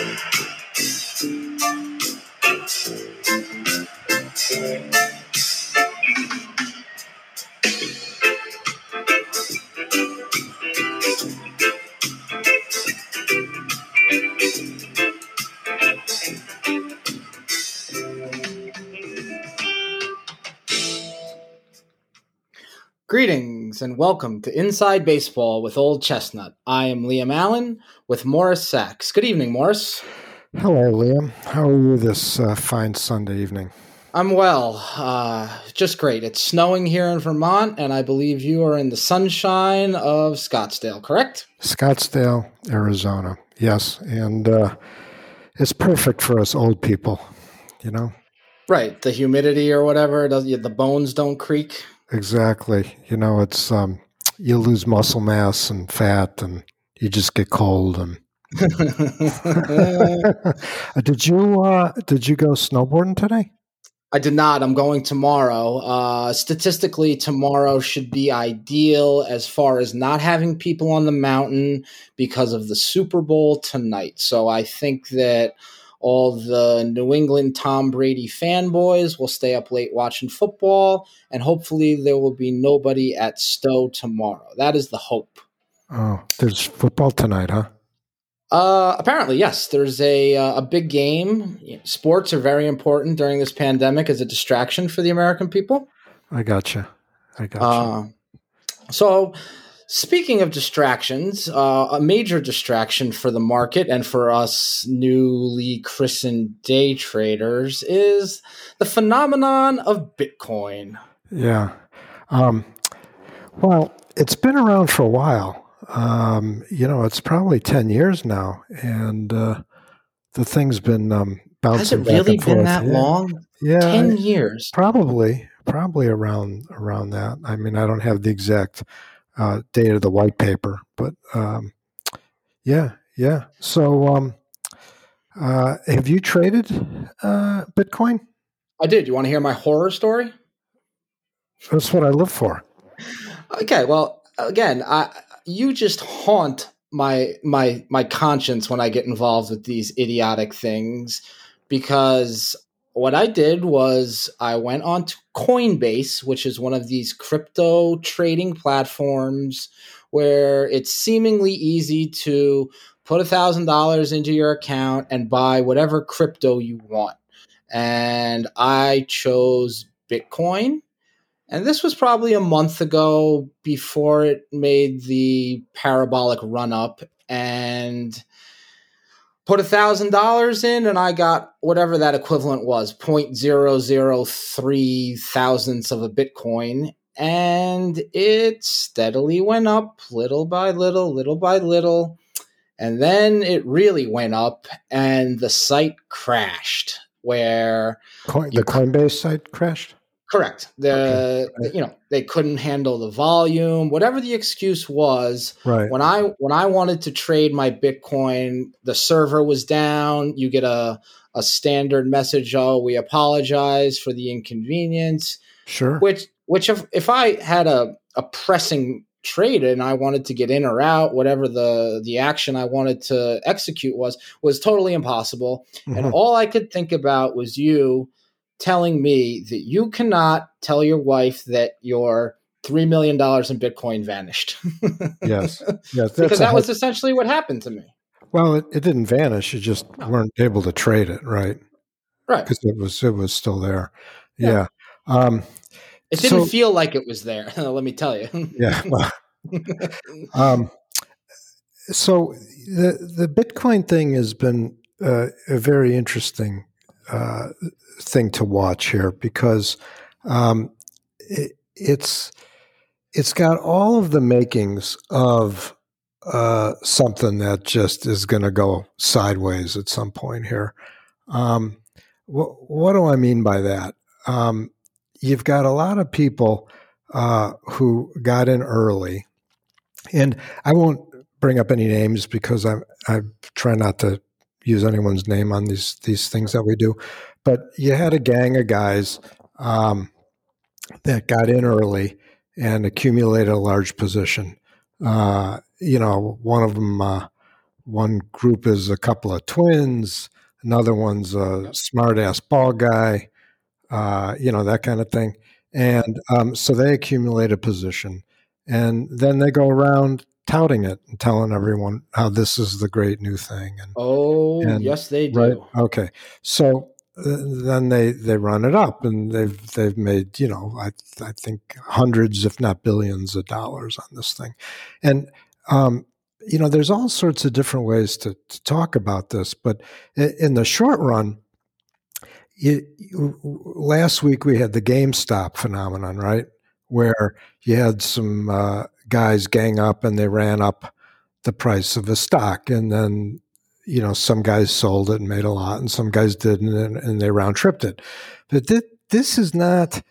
Thank you. And welcome to Inside Baseball with Old Chestnut. I am Liam Allen with Morris Sachs. Good evening, Morris. Hello, Liam. How are you this uh, fine Sunday evening? I'm well. Uh, just great. It's snowing here in Vermont, and I believe you are in the sunshine of Scottsdale, correct? Scottsdale, Arizona. Yes. And uh, it's perfect for us old people, you know? Right. The humidity or whatever, the bones don't creak. Exactly. You know, it's um, you lose muscle mass and fat, and you just get cold. And did you uh, did you go snowboarding today? I did not. I'm going tomorrow. Uh, statistically, tomorrow should be ideal as far as not having people on the mountain because of the Super Bowl tonight. So I think that all the New England Tom Brady fanboys will stay up late watching football, and hopefully there will be nobody at Stowe tomorrow. That is the hope. Oh, there's football tonight, huh? Uh, apparently, yes. There's a uh, a big game. Sports are very important during this pandemic as a distraction for the American people. I gotcha. I gotcha. Uh, so Speaking of distractions, uh, a major distraction for the market and for us newly christened day traders is the phenomenon of Bitcoin. Yeah. Um, well, it's been around for a while. Um, you know, it's probably 10 years now, and uh, the thing's been um, bouncing Has it really been forth. that yeah. long? Yeah. 10 years. Probably. Probably around around that. I mean, I don't have the exact uh, date of the white paper. But um, yeah, yeah. So um, uh, have you traded uh, Bitcoin? I did. You want to hear my horror story? That's what I live for. Okay. Well, again, I you just haunt my my my conscience when I get involved with these idiotic things because what I did was I went on to Coinbase, which is one of these crypto trading platforms where it's seemingly easy to put a thousand dollars into your account and buy whatever crypto you want. And I chose Bitcoin. And this was probably a month ago before it made the parabolic run up. And put a thousand dollars in and I got whatever that equivalent was, 0.003 thousandths of a Bitcoin. And it steadily went up little by little, little by little. And then it really went up and the site crashed where Coin, the Coinbase site crashed? Correct. The, okay. you know they couldn't handle the volume, whatever the excuse was. Right. When I when I wanted to trade my Bitcoin, the server was down. You get a a standard message. Oh, we apologize for the inconvenience. Sure. Which which if if I had a a pressing trade and I wanted to get in or out, whatever the the action I wanted to execute was, was totally impossible. Mm-hmm. And all I could think about was you telling me that you cannot tell your wife that your three million dollars in Bitcoin vanished. yes, yes, because that was essentially what happened to me. Well, it, it didn't vanish; you just weren't able to trade it, right? Right, because it was it was still there. Yeah. yeah. Um, it didn't so, feel like it was there. let me tell you. yeah. Well, um, so the the Bitcoin thing has been uh, a very interesting thing to watch here because um, it, it's it's got all of the makings of uh, something that just is going to go sideways at some point here. Um, wh- what do I mean by that? Um, you've got a lot of people uh, who got in early, and I won't bring up any names because I I try not to use anyone's name on these these things that we do. But you had a gang of guys um, that got in early and accumulated a large position. Uh, you know, one of them uh, one group is a couple of twins, another one's a smart ass ball guy, uh, you know, that kind of thing. And um, so they accumulate a position and then they go around touting it and telling everyone how this is the great new thing. And, oh, and, yes, they do. Right? Okay. So uh, then they they run it up and they've they've made you know I I think hundreds if not billions of dollars on this thing, and um, you know there's all sorts of different ways to, to talk about this, but in the short run, you, last week we had the GameStop phenomenon, right? Where you had some uh, guys gang up and they ran up the price of a stock, and then you know, some guys sold it and made a lot, and some guys didn't, and, and they round tripped it. But th- this is not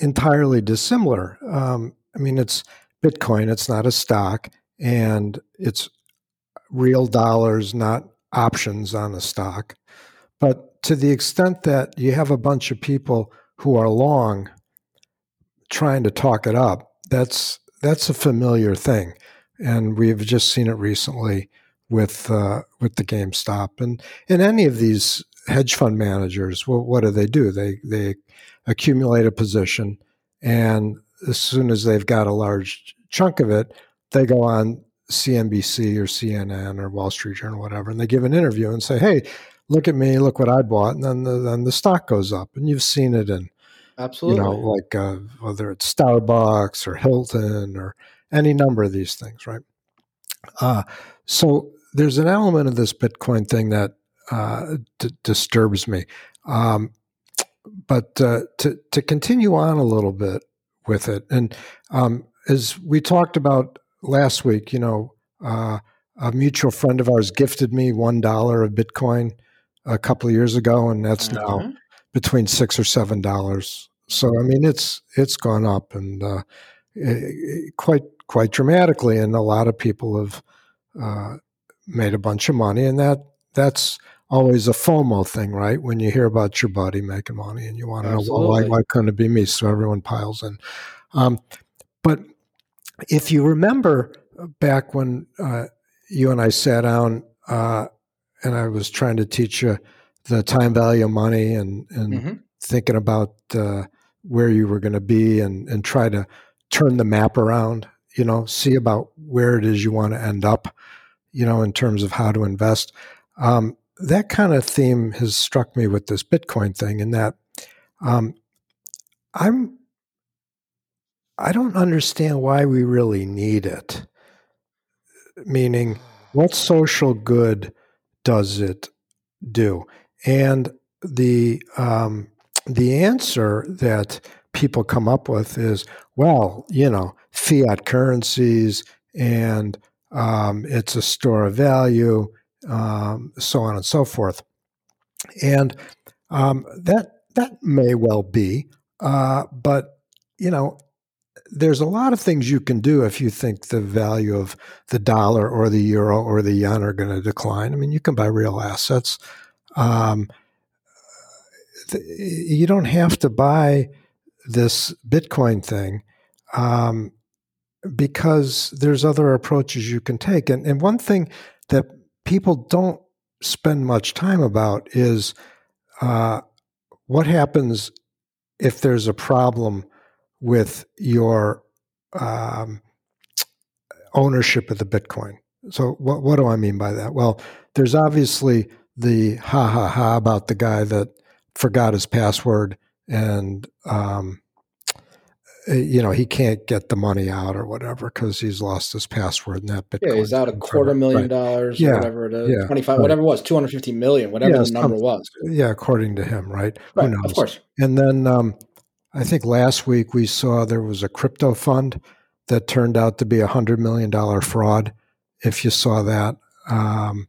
entirely dissimilar. Um, I mean, it's Bitcoin, it's not a stock, and it's real dollars, not options on a stock. But to the extent that you have a bunch of people who are long trying to talk it up, that's that's a familiar thing, and we've just seen it recently with uh, with the GameStop and and any of these hedge fund managers. Well, what do they do? They they accumulate a position, and as soon as they've got a large chunk of it, they go on CNBC or CNN or Wall Street Journal, whatever, and they give an interview and say, "Hey, look at me, look what I bought," and then the, then the stock goes up, and you've seen it in absolutely, you know, like uh, whether it's Starbucks or Hilton or any number of these things, right? Uh, so there's an element of this Bitcoin thing that uh, d- disturbs me. Um, but uh, to to continue on a little bit with it, and um, as we talked about last week, you know, uh, a mutual friend of ours gifted me one dollar of Bitcoin a couple of years ago, and that's now mm-hmm. Between six or seven dollars. So I mean, it's it's gone up and uh, it, quite quite dramatically, and a lot of people have uh, made a bunch of money, and that that's always a FOMO thing, right? When you hear about your buddy making money and you want to know, well, why, why couldn't it be me? So everyone piles in. Um, but if you remember back when uh, you and I sat down uh, and I was trying to teach you the time value of money and, and mm-hmm. thinking about uh, where you were going to be and, and try to turn the map around, you know, see about where it is you want to end up you know, in terms of how to invest. Um, that kind of theme has struck me with this Bitcoin thing, in that um, I'm I don't understand why we really need it. Meaning, what social good does it do? And the um, the answer that people come up with is, well, you know, fiat currencies and um, it's a store of value, um, so on and so forth. And um, that that may well be, uh, but you know, there's a lot of things you can do if you think the value of the dollar or the euro or the yen are going to decline. I mean, you can buy real assets. Um, th- you don't have to buy this Bitcoin thing. Um, because there's other approaches you can take. And, and one thing that people don't spend much time about is uh, what happens if there's a problem with your um, ownership of the Bitcoin. So, what, what do I mean by that? Well, there's obviously the ha ha ha about the guy that forgot his password and um, uh, you know he can't get the money out or whatever because he's lost his password and that Bitcoin. Yeah, he's out a quarter million right. dollars, yeah, whatever it is, yeah, twenty five, right. whatever it was, two hundred fifty million, whatever yeah, the number was. Yeah, according to him, right? right Who knows? Of course. And then um, I think last week we saw there was a crypto fund that turned out to be a hundred million dollar fraud. If you saw that, um,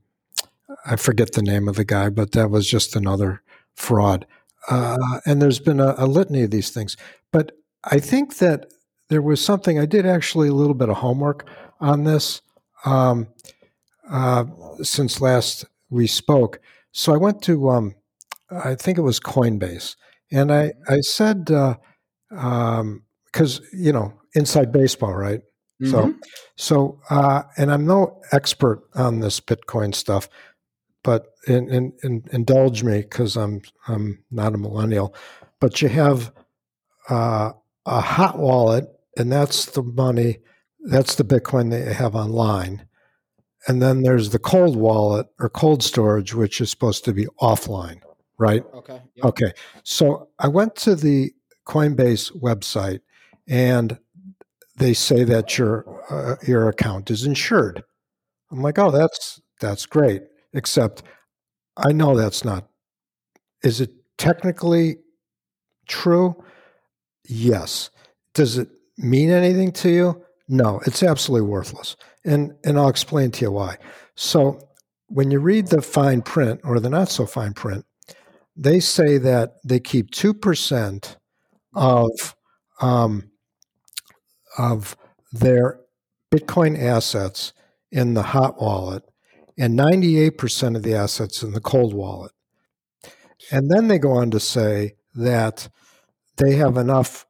I forget the name of the guy, but that was just another fraud. Uh, and there's been a, a litany of these things, but I think that there was something I did actually a little bit of homework on this um, uh, since last we spoke. So I went to um, I think it was Coinbase, and I I said because uh, um, you know inside baseball, right? Mm-hmm. So, so, uh, and I'm no expert on this Bitcoin stuff, but in, in, in, indulge me because I'm I'm not a millennial. But you have uh, a hot wallet, and that's the money, that's the Bitcoin that you have online. And then there's the cold wallet or cold storage, which is supposed to be offline, right? Okay. Yep. Okay. So I went to the Coinbase website, and they say that your uh, your account is insured. I'm like, oh, that's that's great. Except, I know that's not. Is it technically true? Yes. Does it mean anything to you? No, it's absolutely worthless. And and I'll explain to you why. So when you read the fine print or the not so fine print, they say that they keep two percent of um, of their Bitcoin assets in the hot wallet and 98% of the assets in the cold wallet. And then they go on to say that they have enough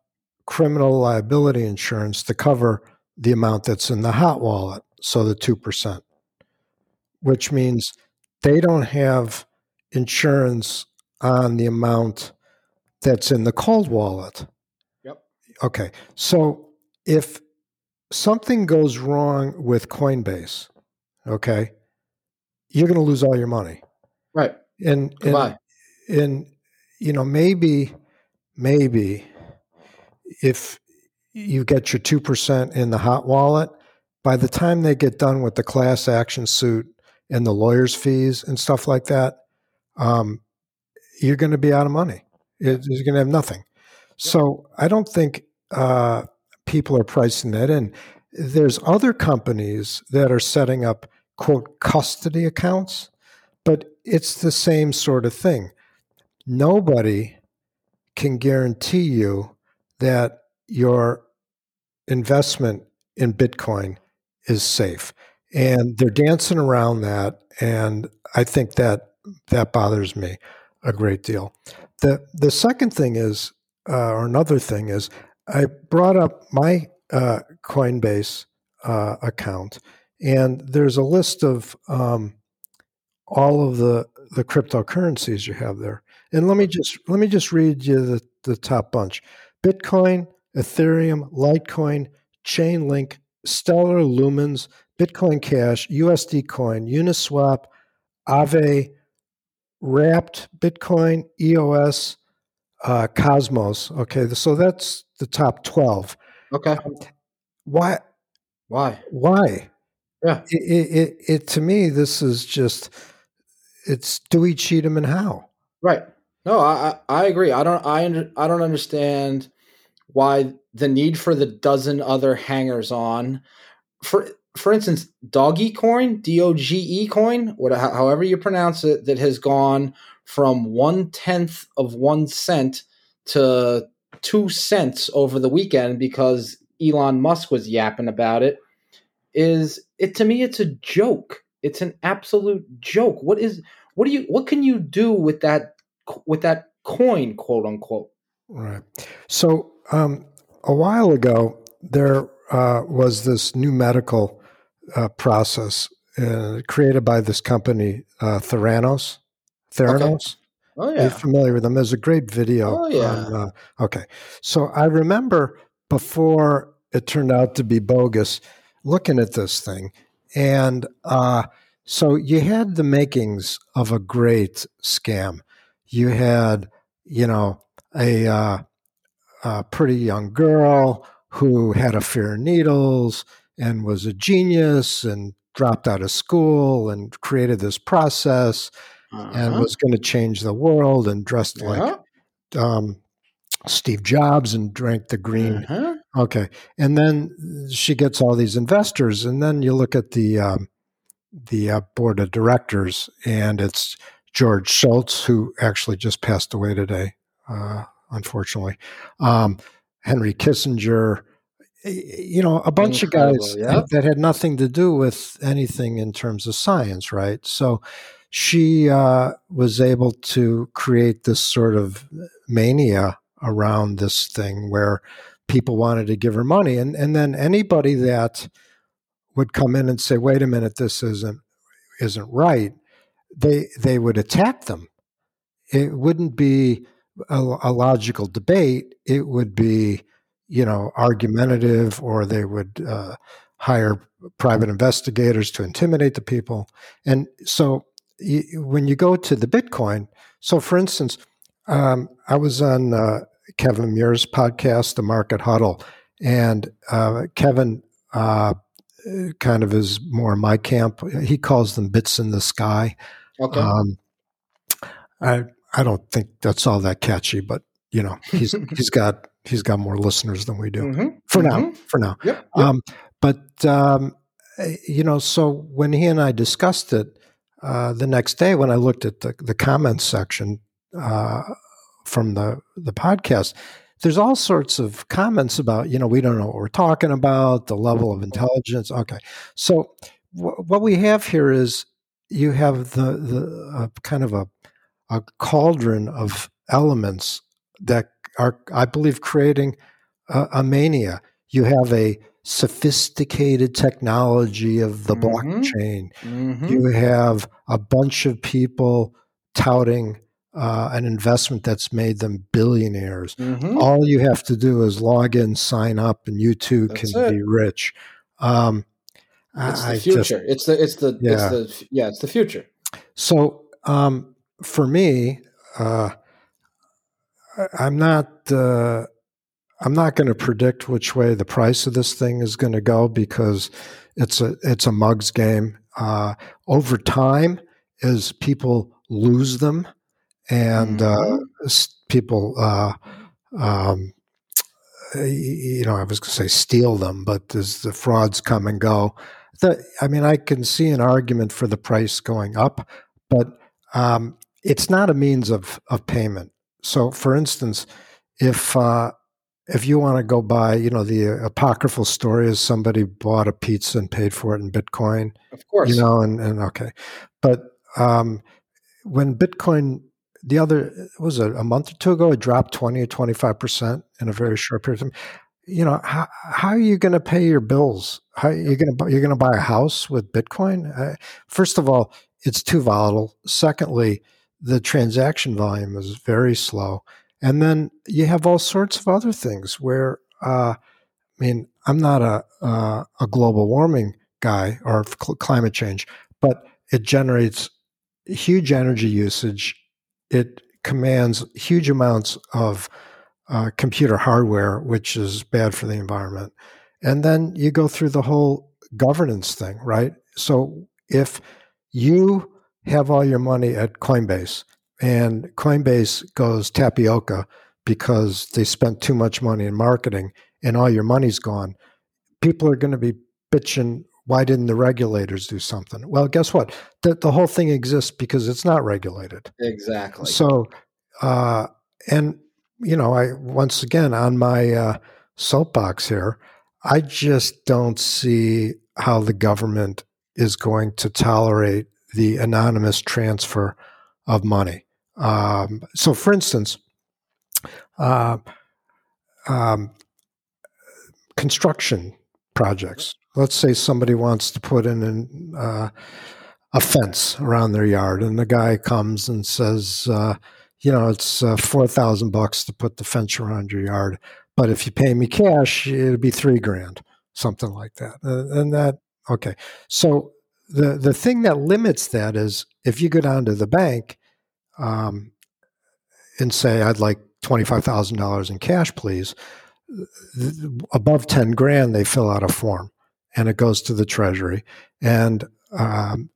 criminal liability insurance to cover the amount that's in the hot wallet, so the 2%, which means they don't have insurance on the amount that's in the cold wallet. Yep. Okay. So if something goes wrong with Coinbase, okay, you're going to lose all your money. Right. And, and, and, you know, maybe, maybe if you get your 2% in the hot wallet, by the time they get done with the class action suit and the lawyer's fees and stuff like that, um, you're going to be out of money. You're going to have nothing. So I don't think uh, people are pricing that in. There's other companies that are setting up quote custody accounts, but it's the same sort of thing. Nobody can guarantee you that your investment in Bitcoin is safe. And they're dancing around that. And I think that that bothers me a great deal. The, the second thing is, uh, or another thing is, I brought up my uh, Coinbase uh, account, and there's a list of um, all of the the cryptocurrencies you have there. And let me just let me just read you the, the top bunch: Bitcoin, Ethereum, Litecoin, Chainlink, Stellar Lumens, Bitcoin Cash, USD Coin, Uniswap, Aave, Wrapped, Bitcoin, EOS, uh, Cosmos. Okay, so that's the top twelve. Okay. Um, why? Why? Why? Yeah. It, it, it, to me, this is just it's Dewey Cheatham and Howe. Right. No, I I agree. I don't I under, I don't understand why the need for the dozen other hangers on for for instance doggy coin d-o-g-e coin whatever however you pronounce it that has gone from one tenth of one cent to two cents over the weekend because elon musk was yapping about it is it to me it's a joke it's an absolute joke what is what do you what can you do with that with that coin quote unquote right so um a while ago, there uh, was this new medical uh, process uh, created by this company, uh, Theranos. Theranos. Okay. Oh yeah, Are you familiar with them? There's a great video. Oh yeah. On, uh, okay, so I remember before it turned out to be bogus, looking at this thing, and uh, so you had the makings of a great scam. You had, you know, a a pretty young girl who had a fear of needles and was a genius and dropped out of school and created this process uh-huh. and was going to change the world and dressed like um, Steve Jobs and drank the green. Uh-huh. Okay. And then she gets all these investors. And then you look at the, um, the uh, board of directors, and it's George Shultz, who actually just passed away today. Uh, unfortunately. Um, Henry Kissinger, you know, a bunch Incredible, of guys yeah. that had nothing to do with anything in terms of science, right? So she uh, was able to create this sort of mania around this thing where people wanted to give her money, and and then anybody that would come in and say, "Wait a minute, this isn't isn't right," they they would attack them. It wouldn't be a, a logical debate. It would be, you know, argumentative, or they would uh, hire private investigators to intimidate the people. And so, when you go to the Bitcoin, so for instance, um, I was on uh, Kevin Muir's podcast, The Market Huddle, and uh, Kevin uh, kind of is more my camp. He calls them bits in the sky. Okay. Um, I I don't think that's all that catchy, but you know he's he's got he's got more listeners than we do mm-hmm. for mm-hmm. now. For now, yep, yep. Um, but um, eh, you know, so when he and I discussed it uh, the next day, when I looked at the the comments section uh, from the the podcast, there's all sorts of comments about you know we don't know what we're talking about, the level of intelligence. Okay, so w- what we have here is you have the the uh, kind of a a cauldron of elements that are, I believe, creating a, a mania. You have a sophisticated technology of the mm-hmm. blockchain. Mm-hmm. You have a bunch of people touting uh, an investment that's made them billionaires. Mm-hmm. All you have to do is log in, sign up, and you too that's can it. be rich. Um, it's the future. Just, it's the it's the yeah. it's the yeah it's the future. So um, for me, uh, I'm not uh, I'm not going to predict which way the price of this thing is going to go because it's a it's a mugs game. Uh, over time, as people lose them and uh, mm-hmm. people, uh, um, you know, I was going to say steal them, but as the frauds come and go, the, I mean, I can see an argument for the price going up, but um, it's not a means of of payment. So, for instance, if uh, if you want to go buy, you know, the apocryphal story is somebody bought a pizza and paid for it in Bitcoin. Of course, you know, and and okay, but um, when Bitcoin the other was it a month or two ago, it dropped twenty or twenty five percent in a very short period of time. You know, how, how are you going to pay your bills? How are you going to you're going to buy a house with Bitcoin? Uh, first of all, it's too volatile. Secondly, the transaction volume is very slow. And then you have all sorts of other things where, uh, I mean, I'm not a, uh, a global warming guy or cl- climate change, but it generates huge energy usage. It commands huge amounts of uh, computer hardware, which is bad for the environment. And then you go through the whole governance thing, right? So if you have all your money at Coinbase and Coinbase goes tapioca because they spent too much money in marketing and all your money's gone, people are going to be bitching, why didn't the regulators do something? Well, guess what? The, the whole thing exists because it's not regulated. Exactly. So, uh, and, you know, I, once again, on my uh, soapbox here, I just don't see how the government is going to tolerate the anonymous transfer of money. Um, so, for instance, uh, um, construction projects. Let's say somebody wants to put in an, uh, a fence around their yard, and the guy comes and says, uh, "You know, it's uh, four thousand bucks to put the fence around your yard, but if you pay me cash, it'll be three grand, something like that." and that okay. So the the thing that limits that is if you go down to the bank um, and say, "I'd like twenty five thousand dollars in cash, please," above ten grand, they fill out a form and it goes to the treasury. And um,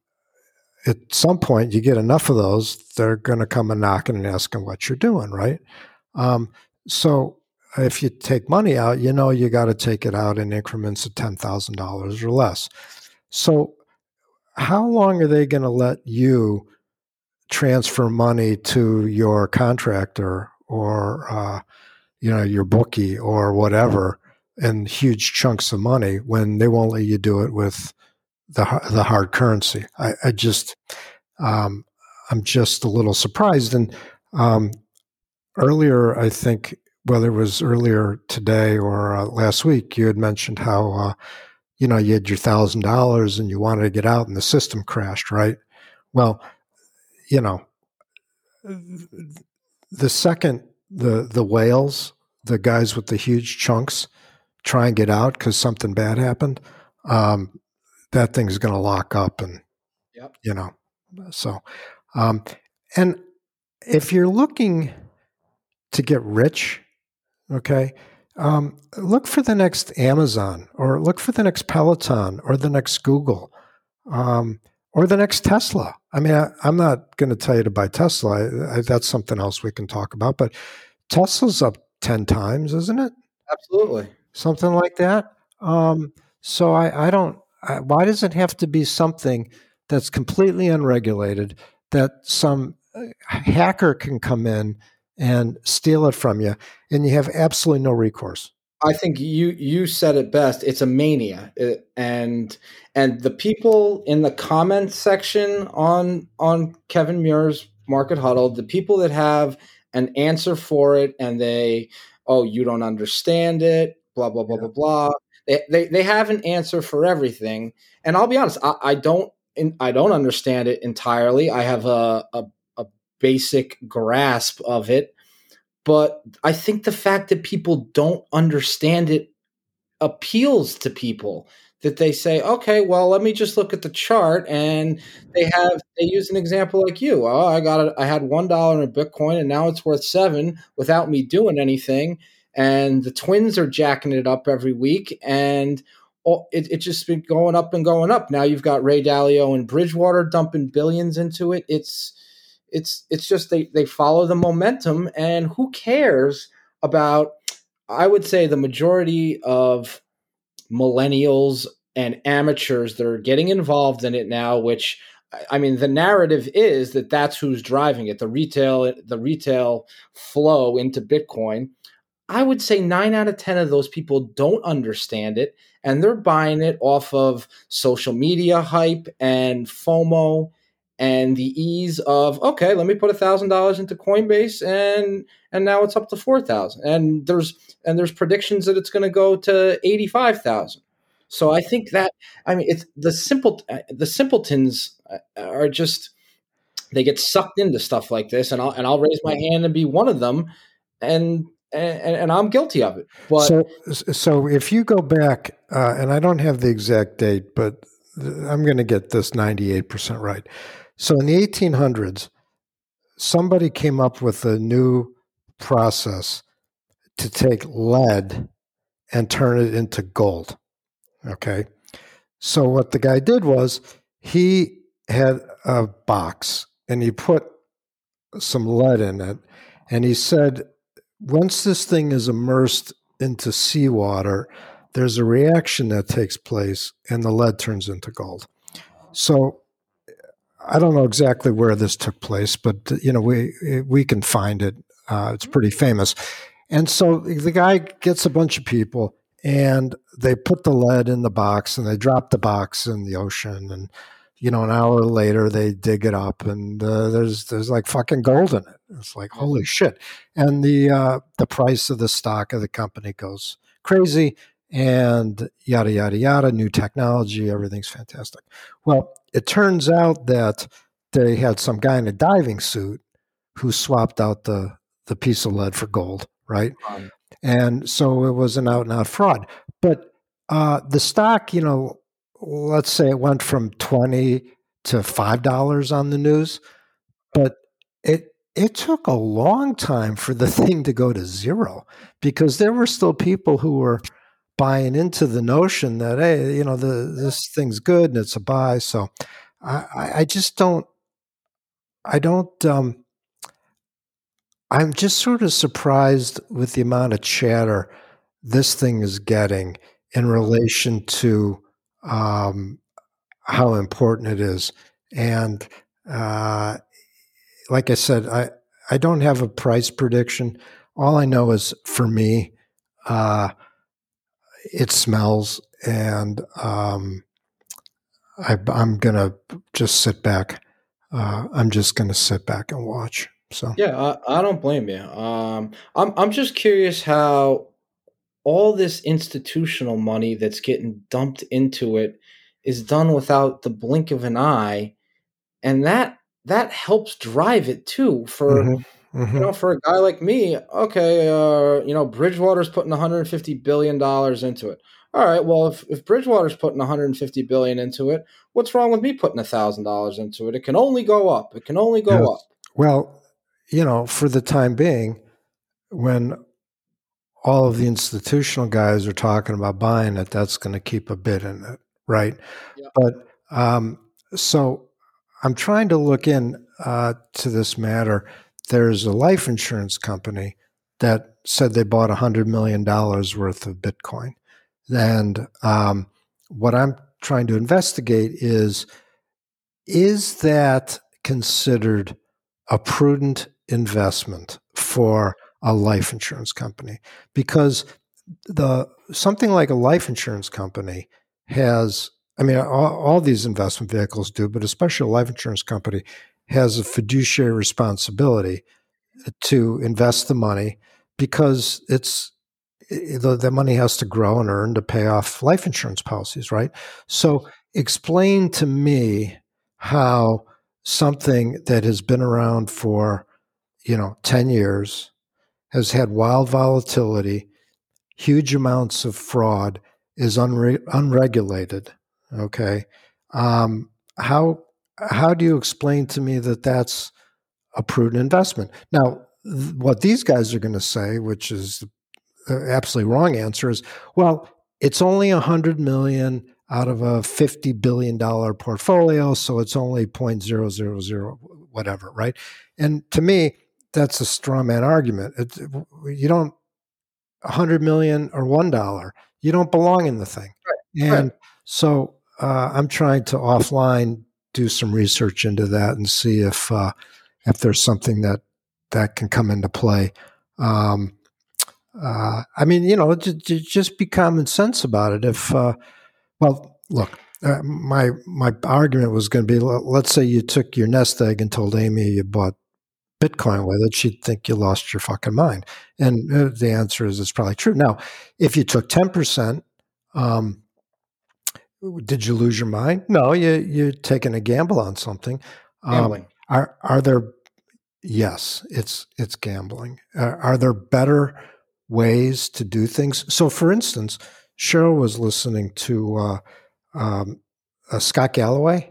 at some point, you get enough of those, they're going to come and knocking and asking what you're doing, right? Um, so if you take money out, you know you got to take it out in increments of ten thousand dollars or less. So how long are they going to let you transfer money to your contractor or uh, you know your bookie or whatever in huge chunks of money when they won't let you do it with the the hard currency? I, I just um, I'm just a little surprised. And um, earlier, I think whether it was earlier today or uh, last week, you had mentioned how uh, you know you had your thousand dollars and you wanted to get out, and the system crashed, right? Well, you know, the second the the whales, the guys with the huge chunks, try and get out because something bad happened, um, that thing's going to lock up, and yep. you know, so um, and if you're looking to get rich, okay, um, look for the next Amazon or look for the next Peloton or the next Google um, or the next Tesla. I mean, I, am not going to tell you to buy Tesla. I, I, that's something else we can talk about. But Tesla's up 10 times, isn't it? Absolutely. Something like that. Um, so I, I don't, I, why does it have to be something that's completely unregulated that some uh, hacker can come in and steal it from you, and you have absolutely no recourse. I think you you said it best. It's a mania, it, uh, and and the people in the comments section on on Kevin Muir's Market Huddle, the people that have an answer for it, and they, oh, you don't understand it, blah blah blah yeah. blah blah. They, they they have an answer for everything, and I'll be honest, I, I don't I don't understand it entirely. I have a, a basic grasp of it. But I think the fact that people don't understand it appeals to people that they say, okay, well, let me just look at the chart, and they have they use an example like you. Oh, I got it. I had one dollar in Bitcoin, and now it's worth seven without me doing anything. And the twins are jacking it up every week, and it, it's just been going up and going up. Now you've got Ray Dalio and Bridgewater dumping billions into it. It's it's it's just they they follow the momentum, and who cares about? I would say the majority of millennials and amateurs that are getting involved in it now, which I mean, the narrative is that that's who's driving it. The retail, the retail flow into Bitcoin. I would say nine out of 10 of those people don't understand it and they're buying it off of social media hype and FOMO and the ease of okay let me put a thousand dollars into coinbase and and now it's up to four thousand. And there's and there's predictions that it's going to go to 85000 so i think that i mean it's the simple the simpletons uh, are just they get sucked into stuff like this and i'll and i'll raise my hand and be one of them and and, and I'm guilty of it. But so, so if you go back, uh, and I don't have the exact date, but I'm going to get this 98% right. So in the 1800s, somebody came up with a new process to take lead and turn it into gold. Okay. So what the guy did was he had a box and he put some lead in it. And he said, once this thing is immersed into seawater, there's a reaction that takes place and the lead turns into gold. So I don't know exactly where this took place, but you know we we can find it. Uh, it's pretty famous. And so the guy gets a bunch of people, and they put the lead in the box, and they drop the box in the ocean, and you know an hour later they dig it up, and uh, there's there's like fucking gold in it. It's like holy shit, and the uh, the price of the stock of the company goes crazy, and yada yada yada. New technology, everything's fantastic. Well, it turns out that they had some guy in a diving suit who swapped out the the piece of lead for gold, right? Um, and so it was an out and out fraud. But uh, the stock, you know, let's say it went from twenty to five dollars on the news, but it it took a long time for the thing to go to zero because there were still people who were buying into the notion that hey, you know, the this thing's good and it's a buy. So I, I just don't. I don't. Um, I'm just sort of surprised with the amount of chatter this thing is getting in relation to um, how important it is. And uh, like I said, I I don't have a price prediction. All I know is for me, uh, it smells, and um, I, am gonna just sit back. Uh, I'm just gonna sit back and watch. So yeah, I, I don't blame you. Um, I'm I'm just curious how all this institutional money that's getting dumped into it is done without the blink of an eye, and that that helps drive it too. For mm-hmm. Mm-hmm. you know, for a guy like me, okay, uh, you know, Bridgewater's putting 150 billion dollars into it. All right, well, if, if Bridgewater's putting 150 billion into it, what's wrong with me putting a thousand dollars into it? It can only go up. It can only go yes. up. Well, you know, for the time being, when all of the institutional guys are talking about buying it, that's going to keep a bid in it, right? Yeah. But um, so I'm trying to look in uh, to this matter. There's a life insurance company that said they bought $100 million worth of Bitcoin. And um, what I'm trying to investigate is is that considered a prudent investment for a life insurance company? Because the something like a life insurance company has I mean, all, all, these investment vehicles do, but especially a life insurance company has a fiduciary responsibility to invest the money because it's the, the money has to grow and earn to pay off life insurance policies, right? So, explain to me how something that has been around for you know 10 years has had wild volatility. Huge amounts of fraud is unre- unregulated okay? Um, how how do you explain to me that that's a prudent investment? Now th- what these guys are going to say which is the absolutely wrong answer is well it's only a hundred million out of a fifty billion dollar portfolio, so it's only point zero zero zero whatever, right? And to me, that's a straw man argument. It, you don't a hundred million or one dollar, you don't belong in the thing. Right. And right. so uh, I'm trying to offline do some research into that and see if uh, if there's something that that can come into play. Um, uh, I mean, you know, just, just be common sense about it. If, uh, well, look, uh, my my argument was going to be: let's say you took your nest egg and told Amy you bought Bitcoin with it, she'd think you lost your fucking mind. And uh, the answer is it's probably true. Now, if you took ten percent, um, did you lose your mind? No, you you're taking a gamble on something. Um, gambling. Are are there? Yes, it's it's gambling. Uh, are there better? ways to do things. So, for instance, Cheryl was listening to uh, um, uh, Scott Galloway.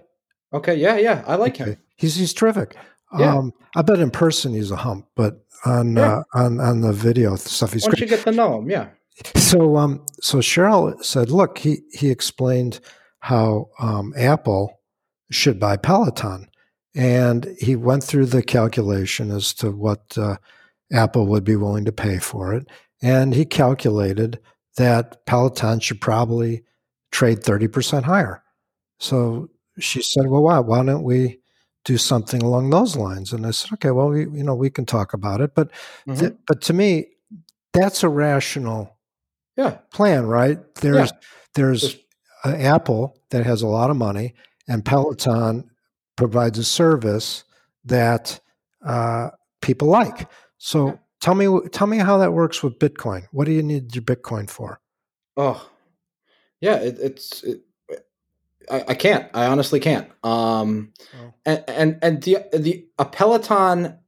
Okay, yeah, yeah, I like okay. him. He's he's terrific. Yeah. Um, I bet in person he's a hump, but on yeah. uh, on on the video stuff he's. Once great. you get to know him, yeah. So um, so Cheryl said, look, he he explained how um, Apple should buy Peloton, and he went through the calculation as to what uh, Apple would be willing to pay for it, and he calculated that Peloton should probably trade 30% higher. So she said, well, why, why don't we do something along those lines? And I said, okay, well, we, you know, we can talk about it. But, mm-hmm. th- but to me, that's a rational yeah. plan, right? There's, yeah. there's Apple that has a lot of money and Peloton provides a service that uh, people like. So Tell me, tell me how that works with Bitcoin. What do you need your Bitcoin for? Oh, yeah, it, it's. It, I, I, can't. I honestly can't. Um, oh. and, and and the the a Peloton.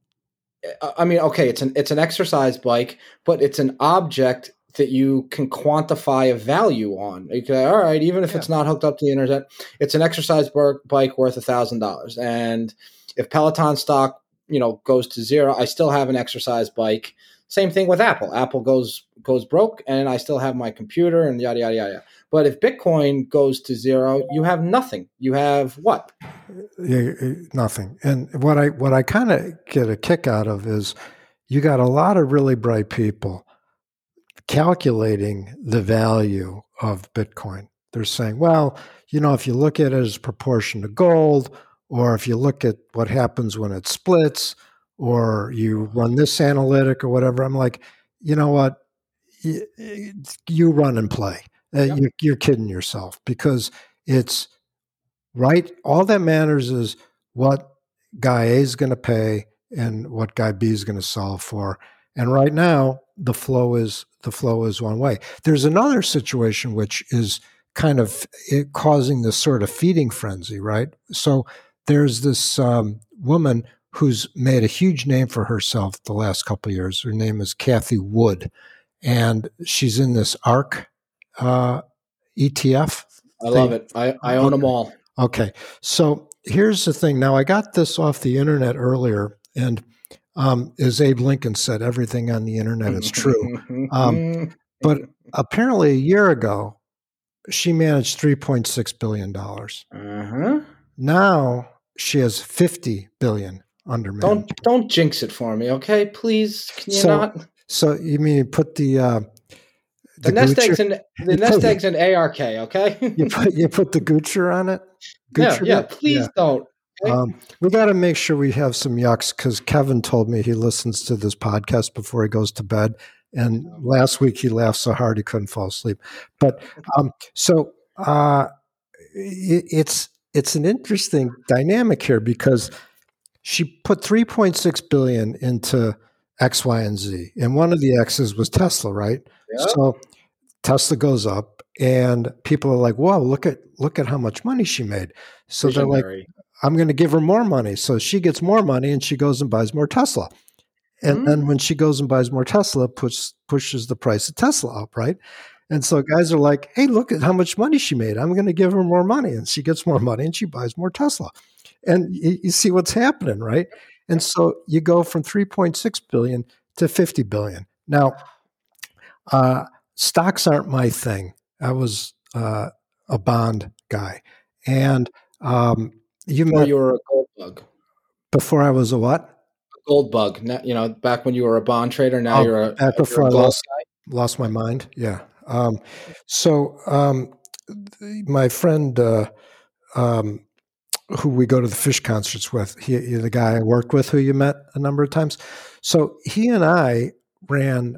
I mean, okay, it's an it's an exercise bike, but it's an object that you can quantify a value on. You can, all right, even if yeah. it's not hooked up to the internet, it's an exercise bike worth a thousand dollars. And if Peloton stock you know goes to zero i still have an exercise bike same thing with apple apple goes goes broke and i still have my computer and yada yada yada but if bitcoin goes to zero you have nothing you have what yeah, nothing and what i what i kind of get a kick out of is you got a lot of really bright people calculating the value of bitcoin they're saying well you know if you look at it as proportion to gold or if you look at what happens when it splits, or you run this analytic or whatever, I'm like, you know what? You, you run and play. Uh, yep. you're, you're kidding yourself because it's right. All that matters is what guy A is going to pay and what guy B is going to solve for. And right now, the flow is the flow is one way. There's another situation which is kind of causing this sort of feeding frenzy, right? So there's this um, woman who's made a huge name for herself the last couple years. Her name is Cathie Wood, and she's in this ARK uh, ETF. I thing. love it. I, I own okay. them all. Okay, so here's the thing. Now I got this off the internet earlier, and um, as Abe Lincoln said, everything on the internet is true. Um, but apparently, a year ago, she managed three point six billion dollars. Uh-huh. Now she has fifty billion under management. Don't don't jinx it for me, okay? Please, can you so, not? So you mean you put the uh, the, the nest eggs and the nest eggs and ARK, okay? you put you put the Goocher on it. Goocher yeah, yeah. Please yeah. don't. Okay? Um, we got to make sure we have some yucks because Kevin told me he listens to this podcast before he goes to bed, and last week he laughed so hard he couldn't fall asleep. But um, so uh, it, it's it's an interesting dynamic here because she put 3.6 billion into X, Y, and Z. And one of the X's was Tesla, right? Yep. So Tesla goes up and people are like, "Whoa, look at look at how much money she made." So Visionary. they're like, "I'm going to give her more money." So she gets more money and she goes and buys more Tesla. And mm. then when she goes and buys more Tesla, push, pushes the price of Tesla up, right? And so guys are like, "Hey, look at how much money she made. I'm going to give her more money." And she gets more money and she buys more Tesla and you, you see what's happening, right? And so you go from 3.6 billion to 50 billion. Now, uh, stocks aren't my thing. I was uh, a bond guy, and um, you before met, you were a gold bug. Before I was a what? A gold bug. Now, you know, back when you were a bond trader. Now oh, you're a back before I lost guy. lost my mind. Yeah. Um, so um, my friend. Uh, um, who we go to the Phish concerts with. He, the guy I worked with, who you met a number of times. So he and I ran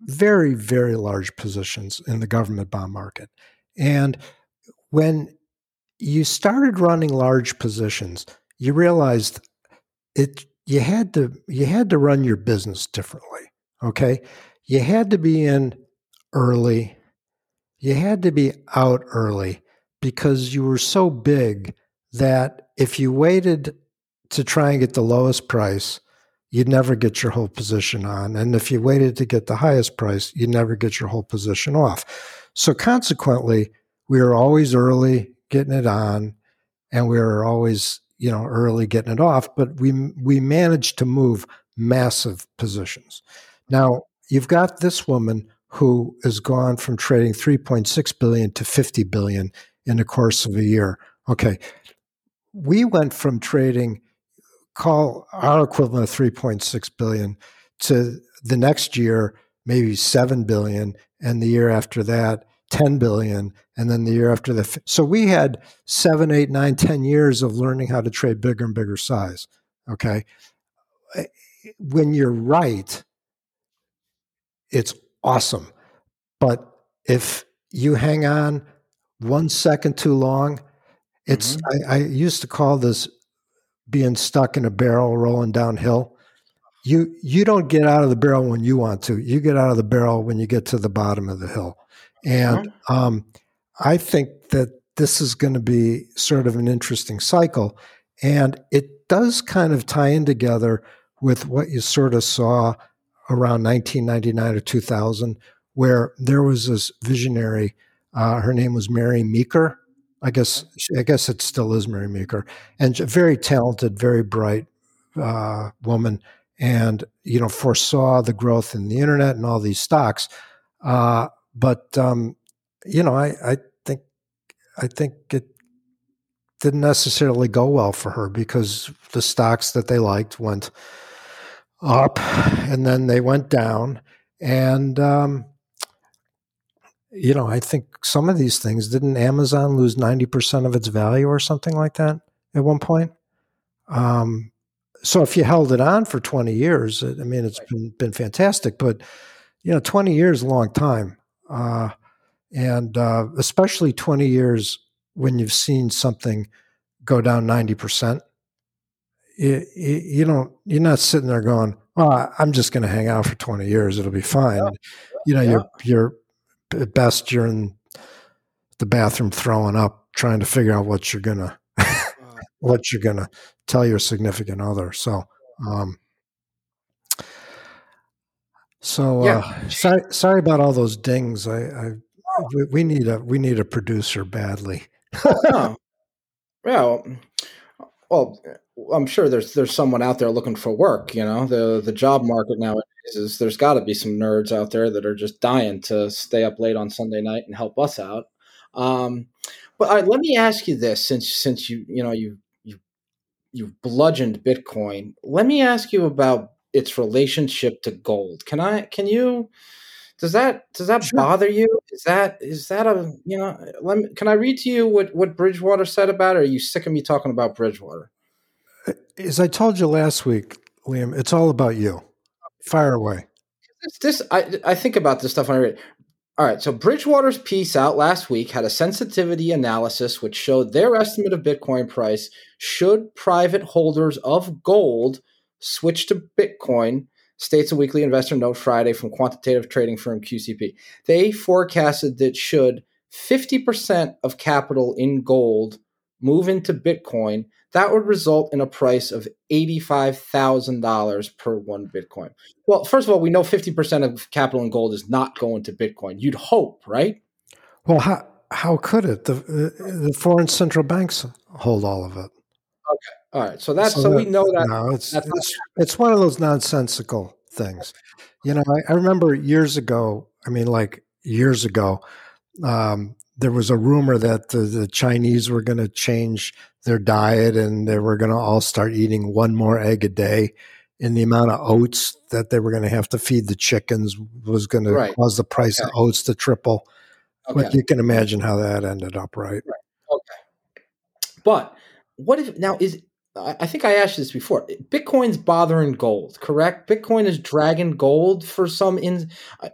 very, very large positions in the government bond market. And when you started running large positions, you realized it. You had to you had to run your business differently. Okay, you had to be in early. You had to be out early because you were so big that if you waited to try and get the lowest price, you'd never get your whole position on. And if you waited to get the highest price, you'd never get your whole position off. So consequently, we were always early getting it on and we were always, you know, early getting it off, but we we managed to move massive positions. Now, you've got this woman who has gone from trading 3.6 billion to 50 billion in the course of a year. Okay, we went from trading call our equivalent of 3.6 billion to the next year maybe 7 billion and the year after that 10 billion and then the year after that so we had seven, eight, nine, ten years of learning how to trade bigger and bigger size okay eh, when you're right it's awesome but if you hang on one second too long it's mm-hmm. I, I used to call this being stuck in a barrel rolling downhill. You you don't get out of the barrel when you want to. You get out of the barrel when you get to the bottom of the hill. And uh-huh. um, I think that this is going to be sort of an interesting cycle. And it does kind of tie in together with what you sort of saw around 1999 or 2000, where there was this visionary. Uh, her name was Mary Meeker, I guess I guess it still is Mary Meeker, and a very talented, very bright uh, woman, and you know foresaw the growth in the internet and all these stocks. Uh, but um, you know, I, I think I think it didn't necessarily go well for her because the stocks that they liked went up, and then they went down, and um, you know, I think some of these things didn't Amazon lose 90% of its value or something like that at one point? Um, so if you held it on for 20 years, I mean, it's been, been fantastic, but you know, 20 years, a long time. Uh, and uh, especially 20 years when you've seen something go down 90%, you, you don't you're not sitting there going, "Well, I'm just going to hang out for 20 years; it'll be fine." Yeah. You know, yeah. you're you're at best you're in the bathroom throwing up, trying to figure out what you're gonna what you're gonna tell your significant other. So, um, so yeah. uh, sorry, sorry about all those dings. I, I we, we, need a we need a producer badly. oh. Yeah. Well, I'm sure there's there's someone out there looking for work. You know, the the job market nowadays is there's got to be some nerds out there that are just dying to stay up late on Sunday night and help us out. Um, but right, let me ask you this: since since you you know you you you bludgeoned Bitcoin, let me ask you about its relationship to gold. Can I? Can you? Does that does that sure. bother you? Is that is that a you know? Let me. Can I read to you what what Bridgewater said about it? Or are you sick of me talking about Bridgewater? As I told you last week, Liam, it's all about you. Fire away. This, this I I think about this stuff when I read. All right, so Bridgewater's piece out last week had a sensitivity analysis which showed their estimate of Bitcoin price should private holders of gold switch to Bitcoin, states a weekly investor note Friday from quantitative trading firm QCP. They forecasted that should 50% of capital in gold move into Bitcoin, that would result in a price of $85,000 per one Bitcoin. Well, first of all, we know 50% of capital in gold is not going to Bitcoin. You'd hope, right? Well, how, how could it? The, the foreign central banks hold all of it. Okay. All right. So that's so, so that, we know that. No, it's it's, it's, one of those nonsensical things. You know, I, I, remember years ago. I mean, like years ago, um, there was a rumor that the, the Chinese were going to change their diet and they were going to all start eating one more egg a day. And the amount of oats that they were going to have to feed the chickens was going to cause the price okay. of oats to triple. Okay. But you can imagine how that ended up, right? right. Okay. But what if now is I think I asked this before. Bitcoin's bothering gold, correct? Bitcoin is dragging gold for some in, uh,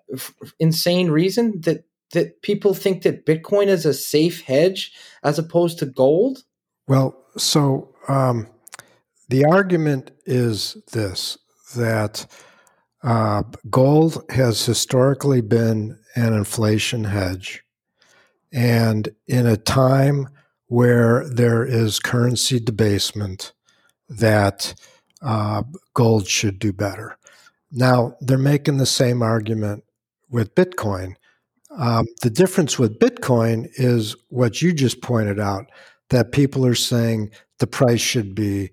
insane reason that that people think that Bitcoin is a safe hedge as opposed to gold. Well, so um, the argument is this: that uh, gold has historically been an inflation hedge, and in a time where there is currency debasement, that uh, gold should do better. Now, they're making the same argument with Bitcoin. Um, the difference with Bitcoin is what you just pointed out that people are saying the price should be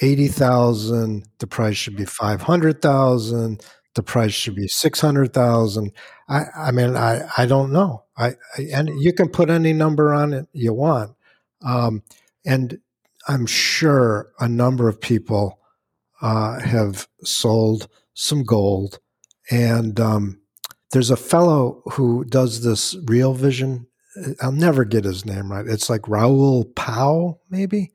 80,000, the price should be 500,000, the price should be 600,000. I, I mean, I, I don't know. I, I, and you can put any number on it you want. Um, and I'm sure a number of people uh, have sold some gold. And um, there's a fellow who does this Real Vision. I'll never get his name right. It's like Raoul Pal, maybe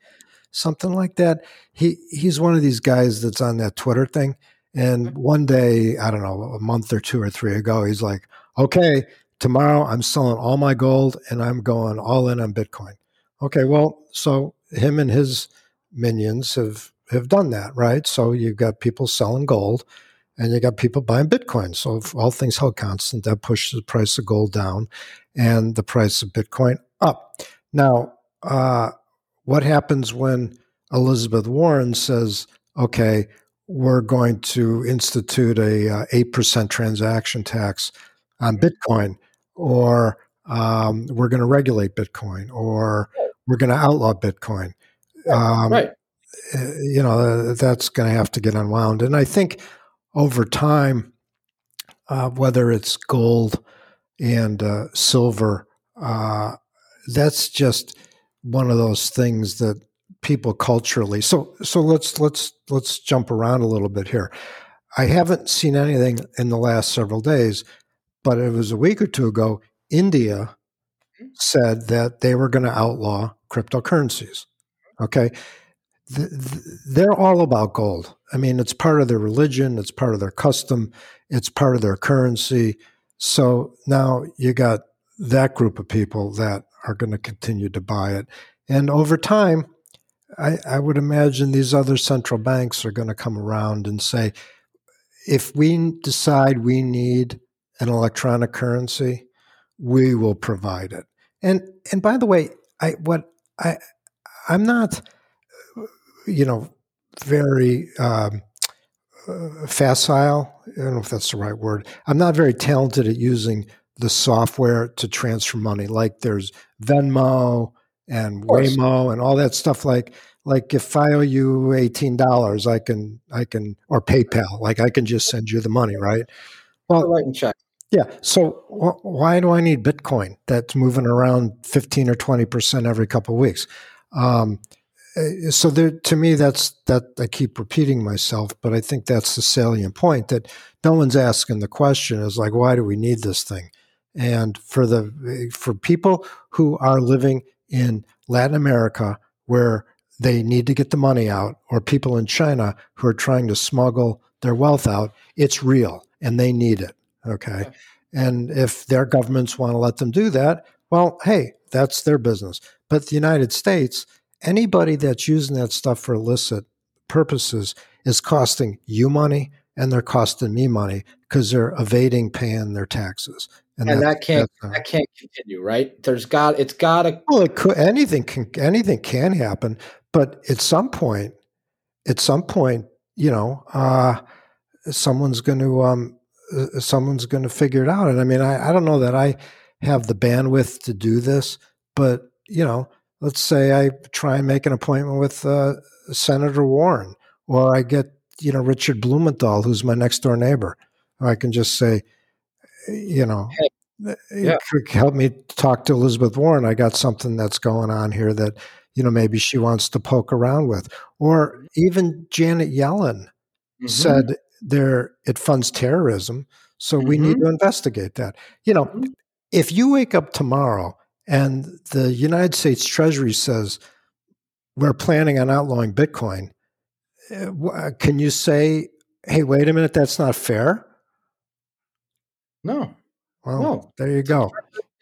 something like that. He he's one of these guys that's on that Twitter thing. And mm-hmm. one day, I don't know, a month or two or three ago, he's like, "Okay, tomorrow I'm selling all my gold and I'm going all in on Bitcoin." Okay, well, so him and his minions have have done that, right? So you've got people selling gold and you got people buying Bitcoin. So if all things held constant, that pushes the price of gold down and the price of Bitcoin up. Now, uh, what happens when Elizabeth Warren says, okay, we're going to institute a uh, 8% transaction tax on Bitcoin, or um, we're going to regulate Bitcoin, or we're going to outlaw Bitcoin. Um, right. Eh, you know, that's going to have to get unwound. And I think over time, uh, whether it's gold and uh, silver, uh, that's just one of those things that people culturally. So, so let's let's let's jump around a little bit here. I haven't seen anything in the last several days, but it was a week or two ago. India said that they were going to outlaw cryptocurrencies. Okay. They're all about gold. I mean, it's part of their religion, it's part of their custom, it's part of their currency. So now you got that group of people that are going to continue to buy it. And over time, I, I would imagine these other central banks are going to come around and say, if we decide we need an electronic currency, we will provide it. And and by the way, I what I I'm not, you know, very um, uh, facile. I don't know if that's the right word. I'm not very talented at using the software to transfer money. Like there's Venmo and Waymo and all that stuff. Like like if I owe you eighteen dollars, I can I can or PayPal. Like I can just send you the money, right? Well, writing check. Yeah. So wh- why do I need Bitcoin that's moving around 15 or 20% every couple of weeks? Um, Uh, so there, to me, that's that I keep repeating myself, but I think that's the salient point that no one's asking the question is like, why do we need this thing? And for the for people who are living in Latin America where they need to get the money out, or people in China who are trying to smuggle their wealth out, it's real and they need it. Okay. And if their governments want to let them do that, well, hey, that's their business. But the United States, anybody that's using that stuff for illicit purposes is costing you money and they're costing me money because they're evading paying their taxes. And, and that, that can't uh, that can't continue, right? There's got it's got to. Well, it could, anything can anything can happen, but at some point, at some point, you know, uh, someone's going to um, uh, someone's going to figure it out. And I mean, I, I don't know that I have the bandwidth to do this, but you know, let's say I try and make an appointment with uh, Senator Warren, or I get you know Richard Blumenthal, who's my next door neighbor. I can just say, you know, hey, yeah. help me talk to Elizabeth Warren. I got something that's going on here that you know maybe she wants to poke around with, or mm-hmm. even Janet Yellen mm-hmm. said there it funds terrorism, so mm-hmm. we need mm-hmm. to investigate that. You know, mm-hmm. if you wake up tomorrow and the United States Treasury says we're planning on outlawing Bitcoin, uh, can you say, "Hey, wait a minute, that's not fair"? No. Well, no. there you go.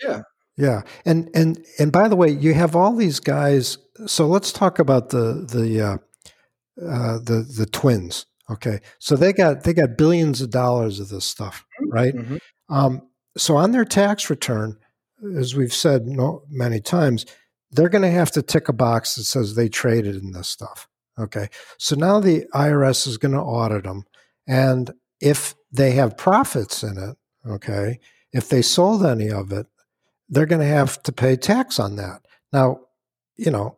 Yeah. Yeah. And and and by the way, you have all these guys. So let's talk about the the uh, uh, the the twins. Okay, so they got they got billions of dollars of this stuff, mm-hmm. right? Mm-hmm. Um, so on their tax return, as we've said no, many times, they're going to have to tick a box that says they traded in this stuff. Okay, so now the IRS is going to audit them, and if they have profits in it, okay, if they sold any of it, they're going to have to pay tax on that. Now, you know,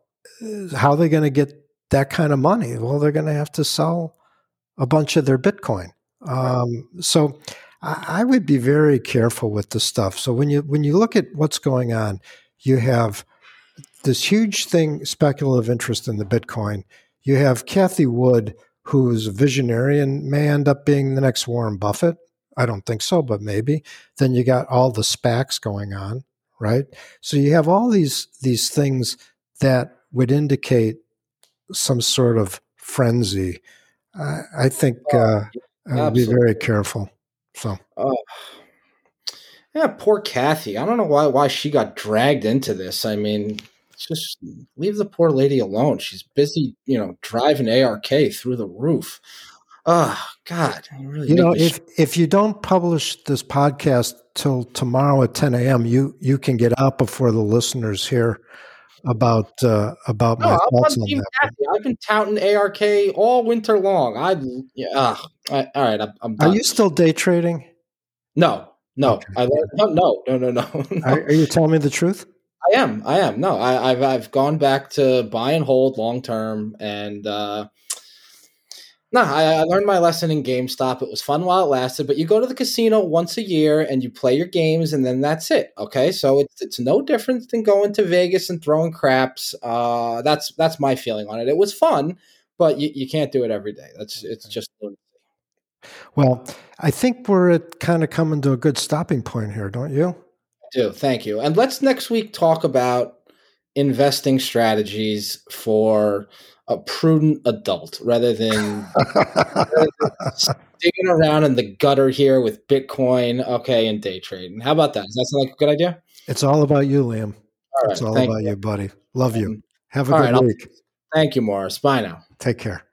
how are they going to get that kind of money? Well, they're going to have to sell a bunch of their Bitcoin. Um, so I, I, would be very careful with the stuff. So when you when you look at what's going on, you have this huge thing, speculative interest in the Bitcoin. You have Cathie Wood, who's a visionary and may end up being the next Warren Buffett. I don't think so, but maybe. Then you got all the SPACs going on, right? So you have all these these things that would indicate some sort of frenzy I, I think uh, I would be very careful. So. Oh. Yeah, poor Cathie. I don't know why why she got dragged into this. I mean, just leave the poor lady alone. She's busy, you know, driving ARK through the roof. Oh God, you, really you know, if sh- if you don't publish this podcast till tomorrow at 10 a.m., you you can get out before the listeners hear about uh, about no, my I'm thoughts on that. I've been touting ARK all winter long. I yeah. Uh, all right, I'm, I'm Are you still day trading? No, no, okay. I, no, no, no, no, no. Are, are, you telling me the truth? I am. I am. No, I, have I've gone back to buy and hold long term, and uh, no, I, I, learned my lesson in GameStop. It was fun while it lasted, but you go to the casino once a year and you play your games, and then that's it. Okay, so it's it's no different than going to Vegas and throwing craps. Uh, that's that's my feeling on it. It was fun, but you, you can't do it every day. That's it's just. Well, I think we're at kind of coming to a good stopping point here, don't you? I do. Thank you. And let's next week talk about investing strategies for a prudent adult rather than, digging around in the gutter here with Bitcoin, okay, and day trading. How about that? Does that sound like a good idea? It's all about you, Liam. All right, it's all about you. you, buddy. Love you. Um, Have a good right, week. Thank you, Morris. Bye now. Take care.